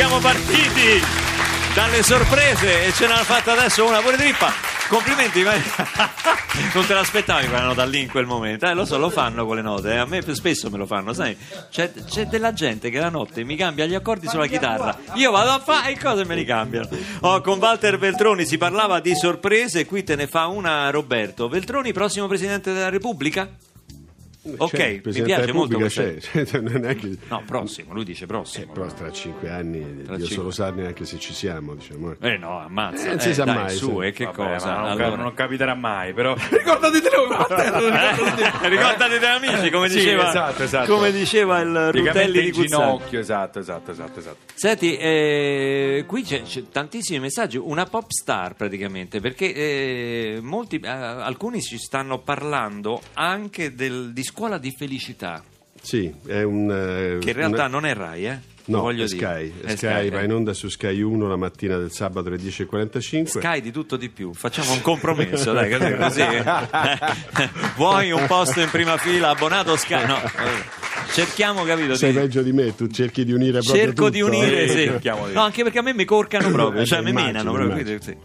Siamo partiti dalle sorprese e ce n'hanno fatta adesso una pure trippa. Complimenti, ma non te l'aspettavi quella nota lì in quel momento. Eh, lo so, lo fanno quelle note, eh. a me spesso me lo fanno, sai. C'è, c'è della gente che la notte mi cambia gli accordi sulla chitarra. Io vado a fare e cose me li cambiano. Oh, con Walter Veltroni si parlava di sorprese, qui te ne fa una Roberto. Veltroni, prossimo Presidente della Repubblica? Ok, C'è, il mi piace molto Repubblica questa- c'è. non è che- No, prossimo, lui dice Eh, prossimo. però tra cinque anni Tra Dio cinque. solo sa neanche se ci siamo diciamo. Eh no, ammazza. Eh, non si sa dai, mai, su, sì. e che Vabbè, cosa? ma non, Allora- non capiterà mai, però Eh, ricordati degli amici, come Sì, diceva, esatto, esatto. come diceva il Rutelli di Cuzzano. ginocchio, esatto, esatto, esatto, esatto. Senti, eh, qui c'è, c'è tantissimi messaggi, una pop star praticamente, perché eh, molti, eh, alcuni ci stanno parlando anche del- di scuola di felicità, Sì, è un eh, che in realtà una- non è Rai, eh? No, Voglio è. Sky, È Sky, va eh. in onda su Sky 1 la mattina del sabato alle 10.45. Sky di tutto di più, facciamo un compromesso, dai, così, così. Vuoi un posto in prima fila, abbonato Sky? No, eh, cerchiamo, capito? Sei di- peggio di me, tu cerchi di unire proprio Cerco di tutto, unire, eh. sì. di- No, anche perché a me mi corcano proprio, Eh, cioè mi immagino, menano proprio. quindi, sì.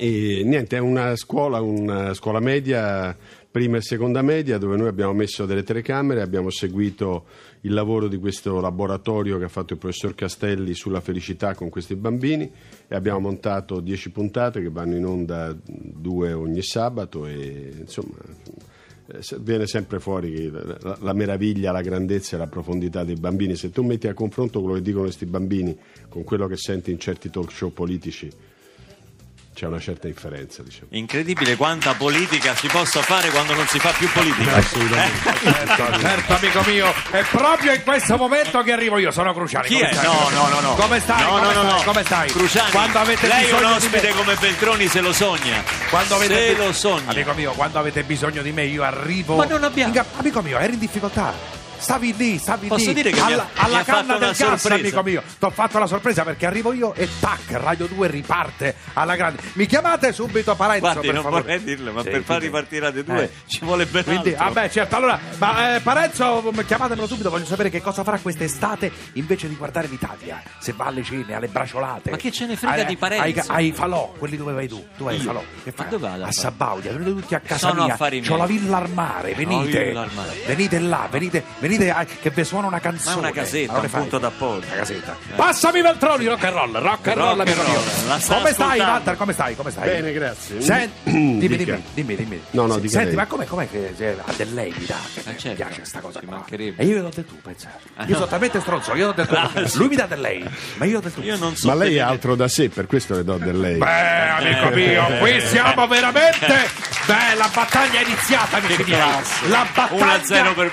E niente, è una scuola, una scuola media, prima e seconda media, dove noi abbiamo messo delle telecamere, abbiamo seguito il lavoro di questo laboratorio che ha fatto il professor Castelli sulla felicità con questi bambini e abbiamo montato 10 puntate che vanno in onda due ogni sabato e insomma eh, viene sempre fuori la- la meraviglia, la grandezza e la profondità dei bambini. Se tu metti a confronto quello che dicono questi bambini con quello che senti in certi talk show politici, c'è una certa differenza, diciamo. Incredibile quanta politica si possa fare quando non si fa più politica. Assolutamente. Certo, certo, amico mio, è proprio in questo momento che arrivo io, sono Cruciani. Chi è? stai? No, no, no, no. Come stai? No, come no, stai? no. Come stai? Cruciani, Quando avete lei è bisogno un ospite me- come Beltroni se lo sogna. Quando avete se bi- lo sogna. Amico mio, quando avete bisogno di me io arrivo. Ma non abbiamo- Amico mio, eri in difficoltà. Stavi lì, stavi Posso lì. dire che mi alla, ha- mi alla ha fatto canna una del gas, sorpresa. amico mio. Ti ho fatto la sorpresa perché arrivo io e tac, Radio 2 riparte alla grande. Mi chiamate subito Parenzo, Guardi, per non favore. vorrei dirlo, ma Sì, per far ripartire Radio 2 Eh. ci vuole ben Quindi, altro. vabbè, certo. Allora, ma eh, Parenzo, chiamatemelo subito. Voglio sapere che cosa farà quest'estate invece di guardare l'Italia. Se va alle cene, alle braciolate. Ma che ce ne frega Ai- di Parenzo? Ai, ai falò, quelli dove vai tu. Tu vai ai falò. Che fai? dove vado a? Sabaudia, venite tutti a casa Sono mia. affari C'ho la villa al mare, venite. villa al mare. Venite là, venite, venite a- che vi suona una canzone. Ma è una casetta, Allora un fai? punto d'appoggio. Una casetta. Passami Veltroni, rock and roll, rock and roll, Rock and roll. Come stai, ascoltando. Walter? Come stai? Come stai? Bene, grazie. Sen- dimmi, dimmi, dimmi, dimmi. No, no, Senti, lei. ma com'è, com'è che cioè, ha del lei mi? Che Eh, mi certo, piace sta cosa qua. mancherebbe. E io do del tu, pensa. Ah, Io no. sono talmente stronzo, io do del tu. Ah. Lui mi dà del lei, ma io do del tu. Io non so Ma lei è altro da sé, per questo le do del lei. Beh, amico mio, qui siamo veramente. Beh, la battaglia è iniziata, amici miei. La battaglia 1-0 per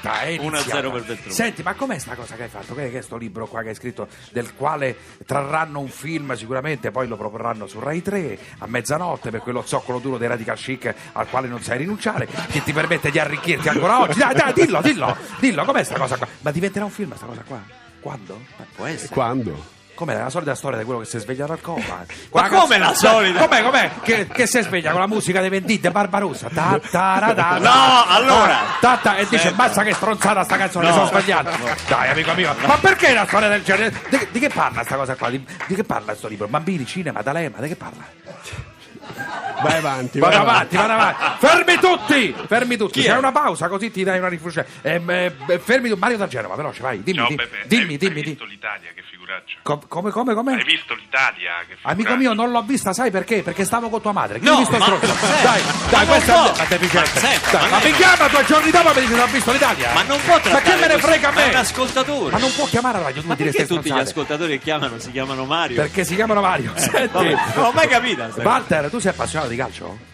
È iniziata. È 1-0 iniziata. per Veltroni. Senti, ma com'è sta cosa che hai fatto? Che è questo libro qua che hai scritto, del quale trarranno un film sicuramente, poi lo proporranno su Rai 3 a mezzanotte per quello zoccolo duro dei radical chic al quale non sai rinunciare, che ti permette di arricchirti ancora oggi. Dai, dai, dillo, dillo, dillo, com'è sta cosa qua? Ma diventerà un film sta cosa qua? Quando? Può essere. Quando? Com'è la solita storia di quello che si sveglia dal coma? Ma come la solita? Com'è, com'è? Che, che si sveglia con la musica dei Vendite Barbarossa? Ta, ta, ra, ta, No, allora. Ta, ta, e dice, mazza che stronzata sta canzone, No. mi sono sbagliato. Dai, amico mio, ma perché una storia del genere? Di, di che parla sta cosa qua? Di, di che parla sto libro? Bambini, cinema, D'Alema, di che parla? Vai avanti, Vado vai avanti, vado avanti. Fermi tutti! Fermi tutti. Chi C'è è? una pausa così ti dai una rifluscia. Ehm, eh, fermi tu, Mario da Genova, veloce, vai. Dimmi, No, dimmi, hai, dimmi. hai di- visto l'Italia, che figuraccia. Com- come, come, come? Hai visto l'Italia, che figuraccia. Amico mio, non l'ho vista, sai perché? Perché stavo con tua madre. Chi No, ha visto ma- Dai, ma dai, non questa può. è la deficiente. Ma senta, Dai, ma ma lei- mi chiama due giorni dopo e mi dice che ho visto l'Italia. Ma non può Ma che me ne frega a ma è un me? ascoltatore. Ma non può chiamare a Radio 2 Ma dire perché tutti gli stronzate? ascoltatori che chiamano si chiamano Mario? Perché si chiamano Mario. Senti. Vabbè, non ho mai capito. Walter, tu sei appassionato di calcio?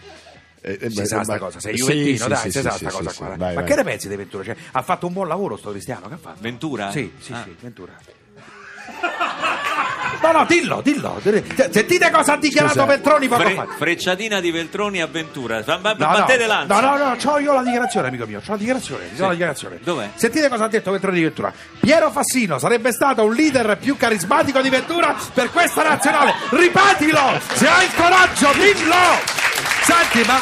Eh, eh, si sa beh, sta cosa, sei Juventino, sì, dai, sì, si sì, sa sì, sta sì, cosa sì, qua. vai, Ma vai. che ne pensi di Ventura? Cioè, ha fatto un buon lavoro sto Cristiano, che ha fatto? Ventura? Sì, sì, Ah. sì, Ventura. No, no, dillo, dillo. Sentite cosa ha dichiarato Scusa, Veltroni poco Fre- fa. frecciatina di Veltroni a Ventura. Fa- ba- No, battete no, l'ansia. no, no, no, c'ho io la dichiarazione, amico mio, c'ho la dichiarazione, c'ho la dichiarazione. Dov'è? Sentite cosa ha detto Ventura di Ventura. Piero Fassino sarebbe stato un leader più carismatico di Ventura per questa nazionale. Ripetilo! Se hai il coraggio, dillo! Senti, ma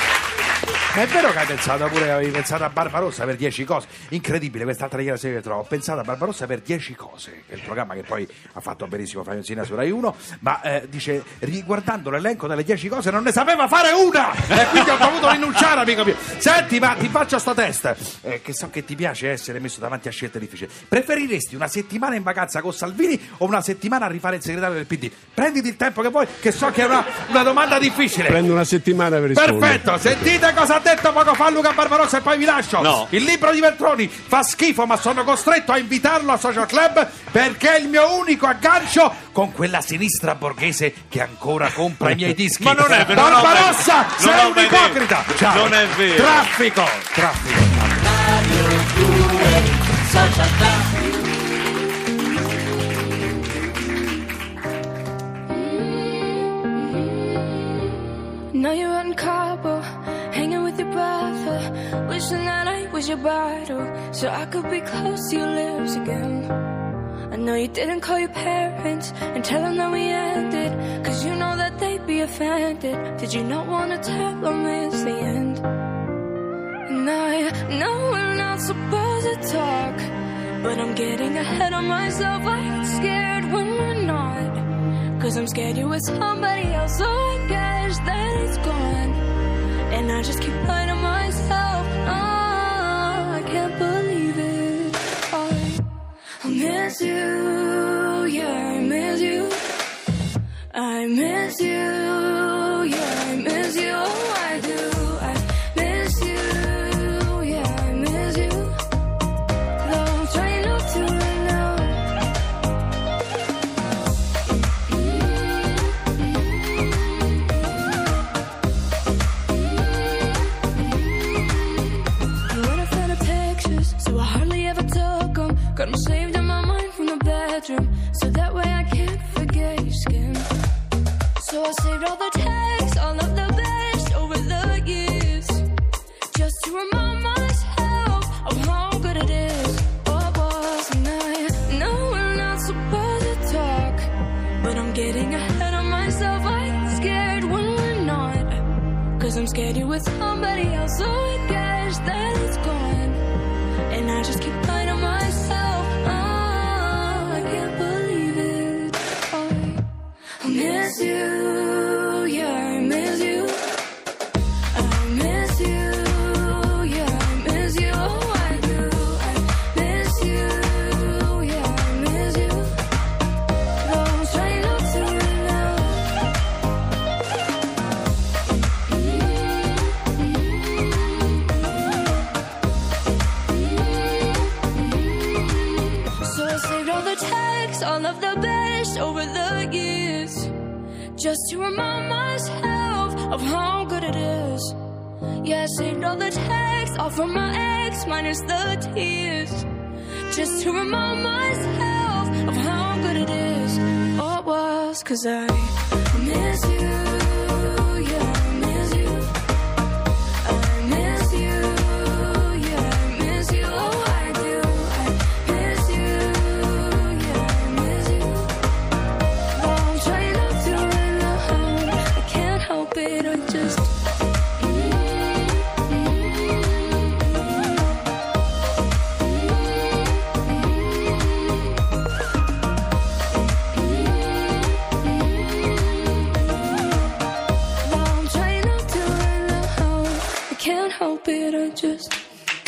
ma è vero che hai pensato pure avevi pensato a Barbarossa per 10 cose? Incredibile quest'altra dichiarazione che trovo. Ho pensato a Barbarossa per 10 cose, che è il programma che poi ha fatto benissimo Fabio Sina su Rai 1, ma eh, dice riguardando l'elenco delle 10 cose non ne sapeva fare una! E quindi ho dovuto rinunciare, amico mio. Senti, ma ti faccio sto test, eh, che so che ti piace essere messo davanti a scelte difficili. Preferiresti una settimana in vacanza con Salvini o una settimana a rifare il segretario del PD? Prenditi il tempo che vuoi, che so che è una, una domanda difficile. Prendo una settimana per rispondere. Perfetto, sentite cosa ha detto poco fa Luca Barbarossa e poi vi lascio. No. Il libro di Veltroni fa schifo, ma sono costretto a invitarlo al social club perché è il mio unico aggancio con quella sinistra borghese che ancora compra i miei dischi. Ma non è vero, Barbarossa, non sei un ipocrita. detto. Ciao. Non è vero. Traffico, traffico. Now your bottle, so I could be close to your lips again. I know you didn't call your parents and tell them that we ended, cause you know that they'd be offended. Did you not wanna tell them it's the end? And I know we're not supposed to talk, but I'm getting ahead of myself. I get scared when we're not. Cause I'm scared you're with somebody else, so I guess that it's gone. And I just keep lying to myself. Miss you, yeah, I miss you. I miss you, yeah, I miss you. Getting ahead of myself. I get scared when we're not. Cause I'm scared you're with somebody else, so I guess that it's gone. And I just keep of how good it is. Yeah, I saved all the texts, all from my ex, minus the tears, just to remind myself of how good it is. It was, cause I miss you,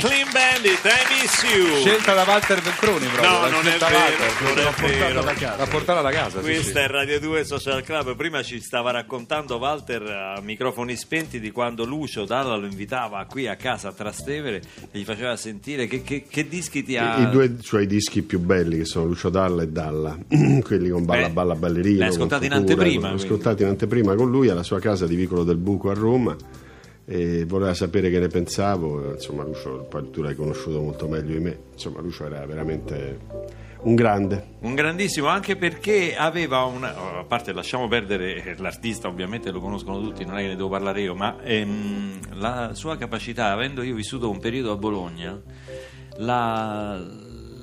Clean Bandit, I miss you. Scelta da Walter Veltroni proprio. No, l'ha non è vero, non è vero. da portata da casa, Questa sì. è Radio 2 Social Club. Prima ci stava raccontando Walter a microfoni spenti di quando Lucio Dalla lo invitava qui a casa a Trastevere e gli faceva sentire che, che- che dischi ti ha. I due suoi dischi più belli che sono Lucio Dalla e Dalla, quelli con Balla Eh, Balla Ballerino. l'hai con ascoltati in anteprima, L'ho quindi. ascoltati in anteprima con lui alla sua casa di Vicolo del Buco a Roma. E voleva sapere che ne pensavo, insomma Lucio, poi tu l'hai conosciuto molto meglio di me, insomma Lucio era veramente un grande. Un grandissimo, anche perché aveva una. A parte, lasciamo perdere l'artista, ovviamente lo conoscono tutti, non è che ne devo parlare io, ma ehm, la sua capacità, avendo io vissuto un periodo a Bologna, la-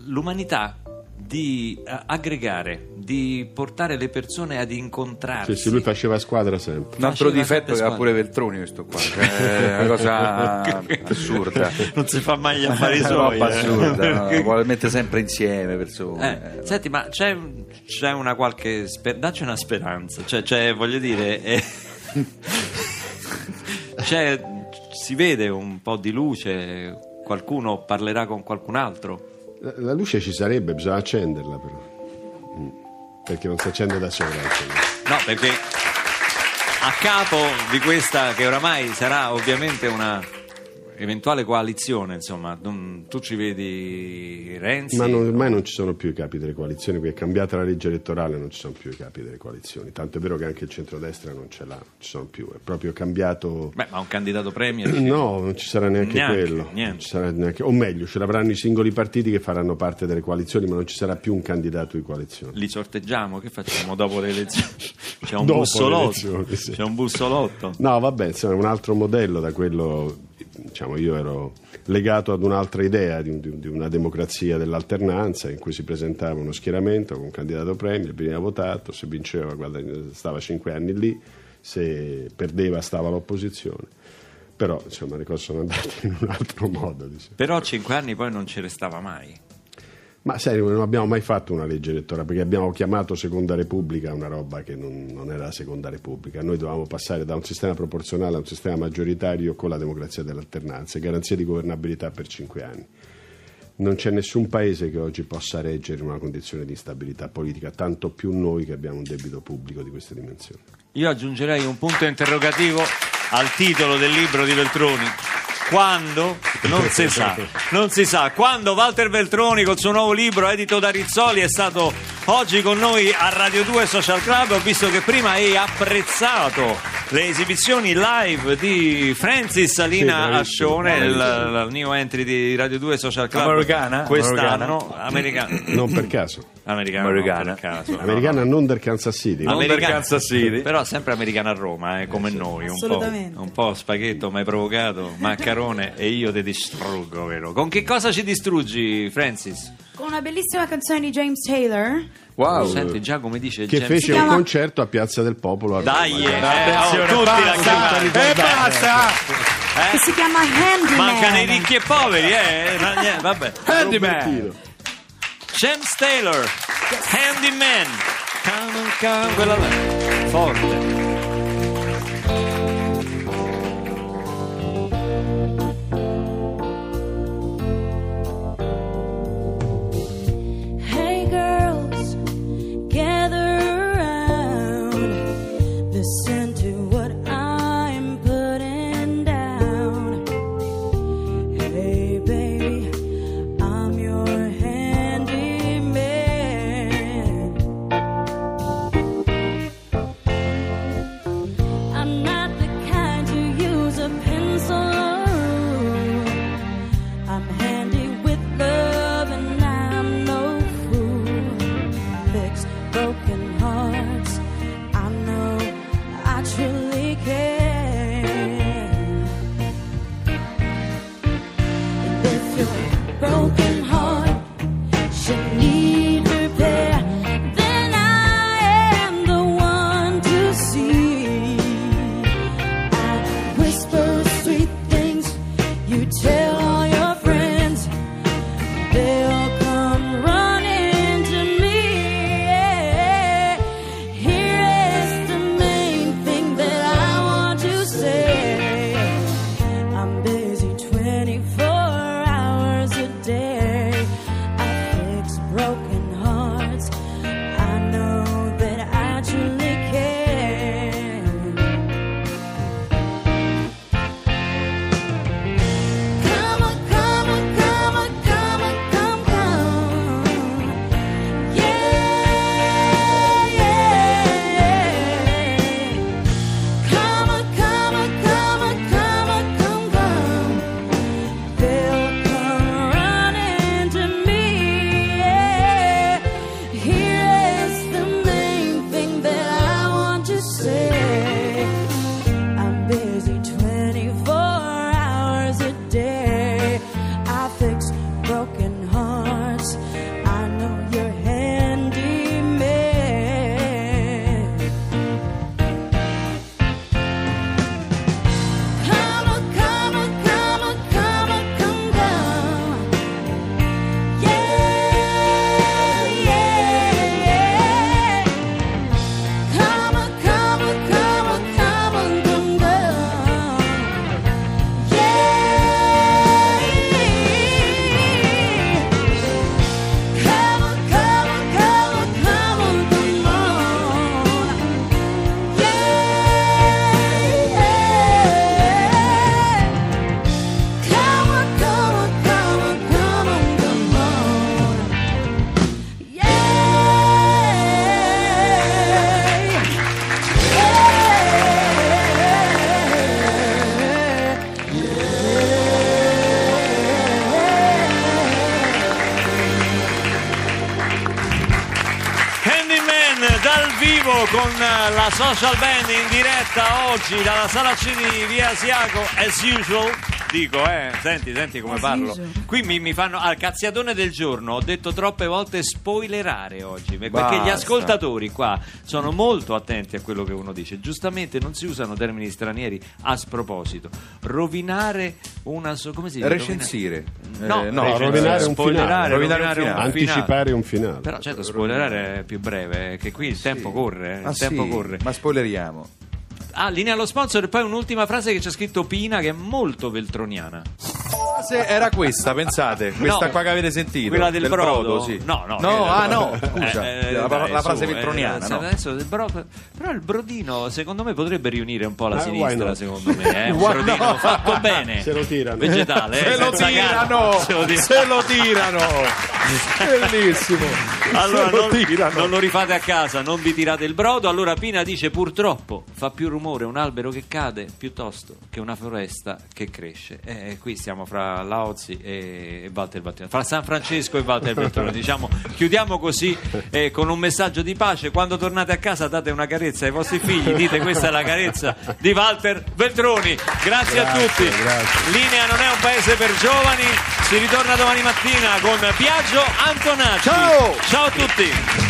l'umanità di eh, aggregare, di portare le persone ad incontrarsi. Sì, sì, lui faceva squadra sempre. Un altro difetto che ha pure Veltroni questo qua, cioè, è una cosa assurda. non si fa mai gli affari Una suoi. roba eh. assurda, no? Vuole mettere sempre insieme persone. Eh, senti, ma c'è, c'è una qualche. sper- dacci una speranza. Cioè, c'è, voglio dire. eh, c'è, si vede un po' di luce. Qualcuno parlerà con qualcun altro. La, luce ci sarebbe, bisogna accenderla però. Mm. Perché non si accende da sola. No, perché a capo di questa, che oramai sarà ovviamente una eventuale coalizione, insomma, non- tu ci vedi Renzi. Ma non- ormai non ci sono più i capi delle coalizioni, perché è cambiata la legge elettorale, non ci sono più i capi delle coalizioni. Tanto è vero che anche il centrodestra non ce l'ha, non ci sono più, è proprio cambiato. Beh, ma un candidato premier. No, non ci sarà neanche, Neanche, quello. niente. Non ci sarà neanche- o meglio, ce l'avranno i singoli partiti che faranno parte delle coalizioni, ma non ci sarà più un candidato di coalizione. Li sorteggiamo, che facciamo dopo le elezioni? C'è un bussolotto. sì. C'è un bussolotto. No, vabbè, insomma, è un altro modello da quello. Diciamo, io ero legato ad un'altra idea di, di- di una democrazia dell'alternanza in cui si presentava uno schieramento con un candidato premier, veniva votato, se vinceva guarda, stava cinque anni lì, se perdeva stava all'opposizione. Però insomma le cose sono andate in un altro modo. diciamo. Però cinque anni poi non ci restava mai. Ma sai, non abbiamo mai fatto una legge elettorale perché abbiamo chiamato Seconda Repubblica una roba che non, non era la Seconda Repubblica. Noi dovevamo passare da un sistema proporzionale a un sistema maggioritario con la democrazia dell'alternanza e garanzia di governabilità per cinque anni. Non c'è nessun paese che oggi possa reggere una condizione di instabilità politica, tanto più noi che abbiamo un debito pubblico di queste dimensioni. Io aggiungerei un punto interrogativo al titolo del libro di Veltroni. Quando? Non si sa, non si sa. Quando Walter Veltroni col suo nuovo libro edito da Rizzoli è stato oggi con noi a Radio 2 Social Club, ho visto che prima hai apprezzato le esibizioni live di Francis Salina Sì, Ascione, il, il new entry di Radio 2 Social Club Americana? quest'anno, americana. Non per caso. Americana, Americana. no, per caso, no, Americana non del Kansas City. Non del Americana- Kansas City. Però sempre americana a Roma, eh, come noi. Un po', Assolutamente. un po' spaghetto mai provocato, maccarone e io ti distruggo, vero? Con che cosa ci distruggi, Francis? Con una bellissima canzone di James Taylor. Wow. Senti già come dice Che James- fece un chiama- concerto a Piazza del Popolo. a Roma. Dai, eh, Attenzione, oh, tutti la basta, chiamano. e basta! Che si chiama Handyman. Mancano i ricchi e poveri, eh? No, niente, vabbè. Handyman! James Taylor, Handyman. Come on, come- Quella là. Forte. If your broken con la social band in diretta oggi dalla Sala Cini via Asiago as usual dico eh senti senti come parlo qui mi, mi fanno al cazziatone del giorno ho detto troppe volte spoilerare oggi perché gli Basta. ascoltatori qua sono molto attenti a quello che uno dice giustamente non si usano termini stranieri a sproposito rovinare una so- come si dice Recensire. No, Eh, no, recensire, rovinare un spoilerare, finale. Rovinare un rovinare finale. Anticipare un finale. però certo spoilerare è più breve che qui il tempo corre eh, Ah, il tempo sì, corre Ma spoileriamo. Ah linea allo sponsor e poi un'ultima frase che c'è scritto Pina che è molto veltroniana Se era questa, pensate, questa No, qua che avete sentito. quella del, brodo, sì. no no No, ah no, scusa, Eh, eh, la, dai, la frase su, veltroniana, eh, no? adesso del però il brodino secondo me potrebbe riunire un po' la why sinistra secondo me eh? un brodino not? fatto bene Se lo tirano. vegetale eh, Se lo tirano. Se lo tirano. Bellissimo. Allora Se lo non, non lo rifate a casa, non vi tirate il brodo. Allora Pina dice purtroppo fa più rumore un albero che cade piuttosto che una foresta che cresce. E qui stiamo fra Laozzi e, Walter Valtellone, fra San Francesco e Walter Valtellone. diciamo, chiudiamo così eh, con un messaggio di pace. Quando tornate a casa date una carezza ai vostri figli, dite questa è la carezza di Walter Veltroni. Grazie, a Grazie, tutti. grazie. Linea non è un paese per giovani. Si ritorna domani mattina con Biagio Antonacci. Ciao! Ciao a tutti!